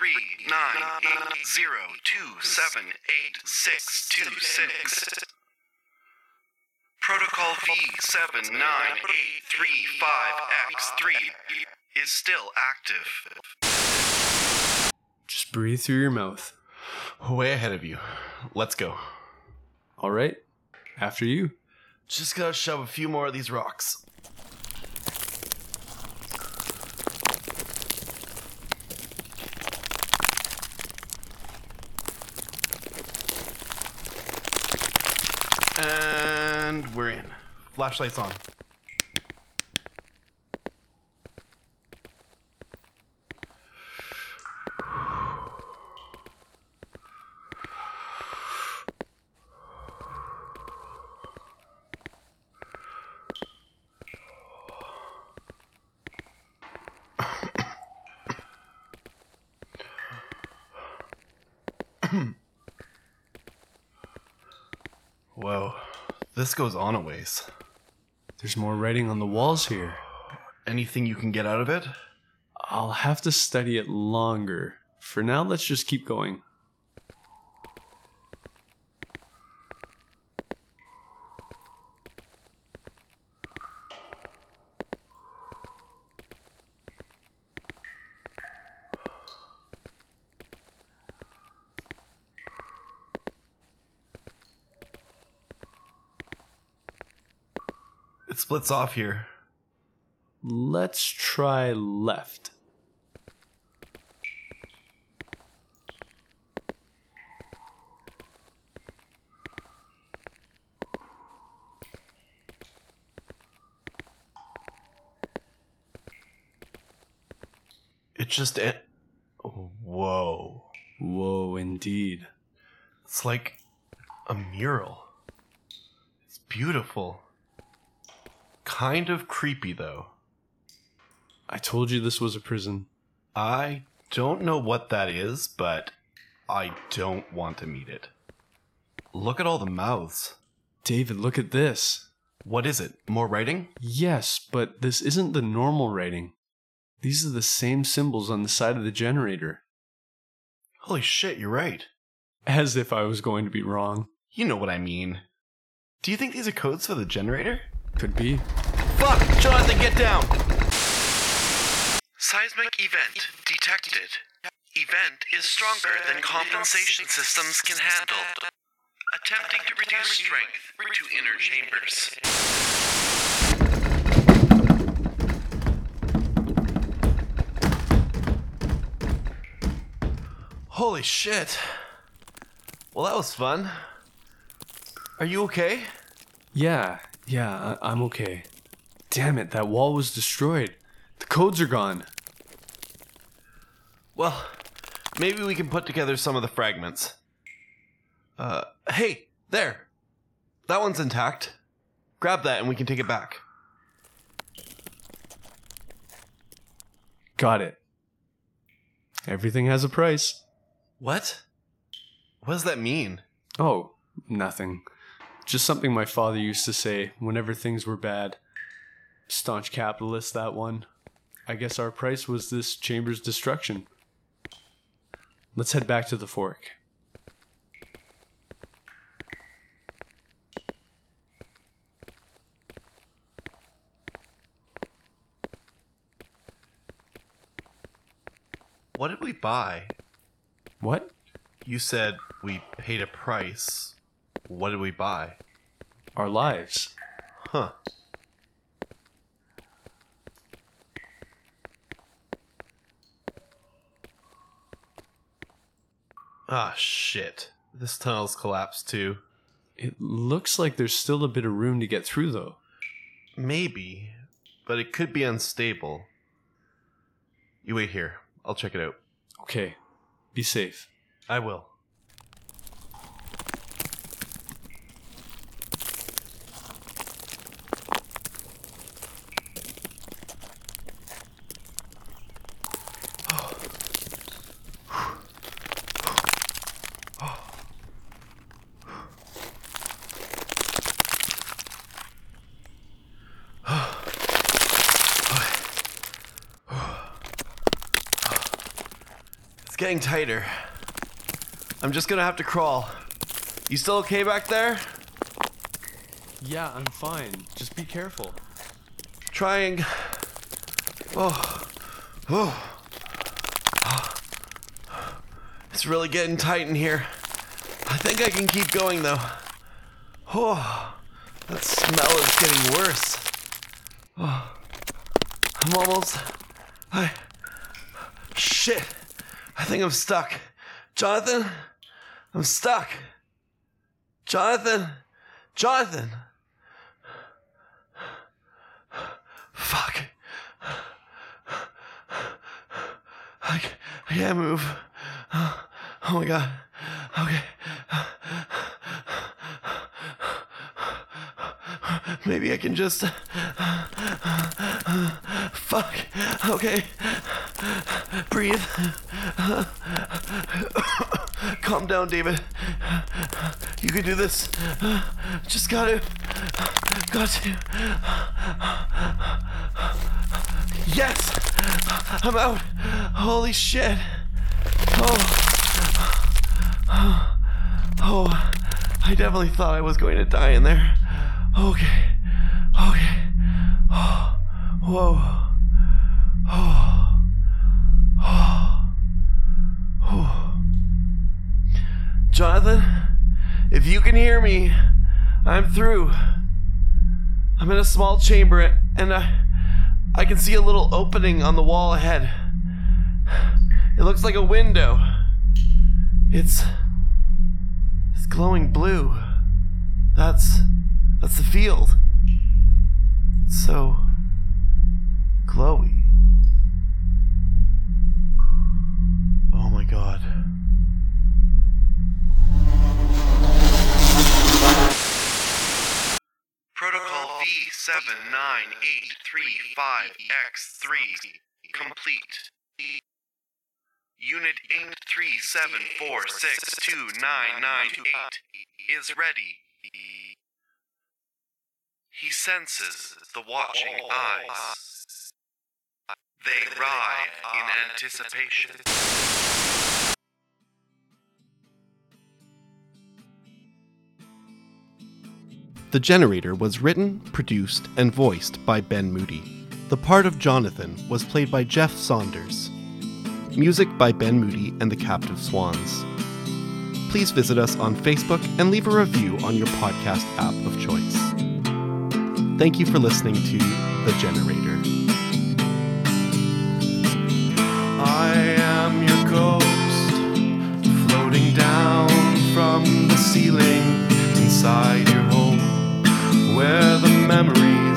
one three nine zero two seven eight six two six. Protocol V seven nine eight three five X three is still active. Just breathe through your mouth. Way ahead of you. Let's go. All right? After you. Just gotta shove a few more of these rocks. And we're in. Flashlights on. Whoa. This goes on a ways. There's more writing on the walls here. Anything you can get out of it? I'll have to study it longer. For now, let's just keep going. It splits off here. Let's try left. It just it. Whoa. Whoa, indeed. It's like a mural. It's beautiful. Kind of creepy, though. I told you this was a prison. I don't know what that is, but I don't want to meet it. Look at all the mouths. David, look at this. What is it? More writing? Yes, but this isn't the normal writing. These are the same symbols on the side of the generator. Holy shit, you're right. As if I was going to be wrong. You know what I mean. Do you think these are codes for the generator? Could be. Fuck! Jonathan, get down! Seismic event detected. Event is stronger than compensation systems can handle. Attempting to reduce strength to inner chambers. Holy shit. Well, that was fun. Are you okay? Yeah, yeah, I- I'm okay. Damn it, that wall was destroyed. The codes are gone. Well, maybe we can put together some of the fragments. Uh, hey, there. That one's intact. Grab that and we can take it back. Got it. Everything has a price. What? What does that mean? Oh, nothing. Just something my father used to say whenever things were bad. Staunch capitalist, that one. I guess our price was this chamber's destruction. Let's head back to the fork. What did we buy? What? You said we paid a price. What did we buy? Our lives. Huh. Ah, shit. This tunnel's collapsed too. It looks like there's still a bit of room to get through, though. Maybe, but it could be unstable. You wait here. I'll check it out. Okay, be safe. I will. Getting tighter. I'm just gonna have to crawl. You still okay back there? Yeah, I'm fine. Just be careful. Trying. Oh. Oh. It's really getting tight in here. I think I can keep going though. Oh. That smell is getting worse. Oh. I'm almost. I. Shit. I think I'm stuck. Jonathan? I'm stuck. Jonathan? Jonathan? Fuck. I, I can't move. Oh my god. Okay. Maybe I can just. Fuck. Okay. Breathe. Calm down, David. You can do this. Just gotta. Got to. Yes! I'm out! Holy shit! Oh. Oh. I definitely thought I was going to die in there. Okay. Okay. Oh. Whoa. Oh. Oh. Oh. Jonathan, if you can hear me, I'm through. I'm in a small chamber and I, I can see a little opening on the wall ahead. It looks like a window. It's it's glowing blue. That's that's the field. So glowy. V79835X3 complete. Unit 8374629928 is ready. He senses the watching eyes. They writhe in anticipation. The Generator was written, produced, and voiced by Ben Moody. The part of Jonathan was played by Jeff Saunders. Music by Ben Moody and the Captive Swans. Please visit us on Facebook and leave a review on your podcast app of choice. Thank you for listening to The Generator. I am your ghost, floating down from the ceiling inside your home, where the memories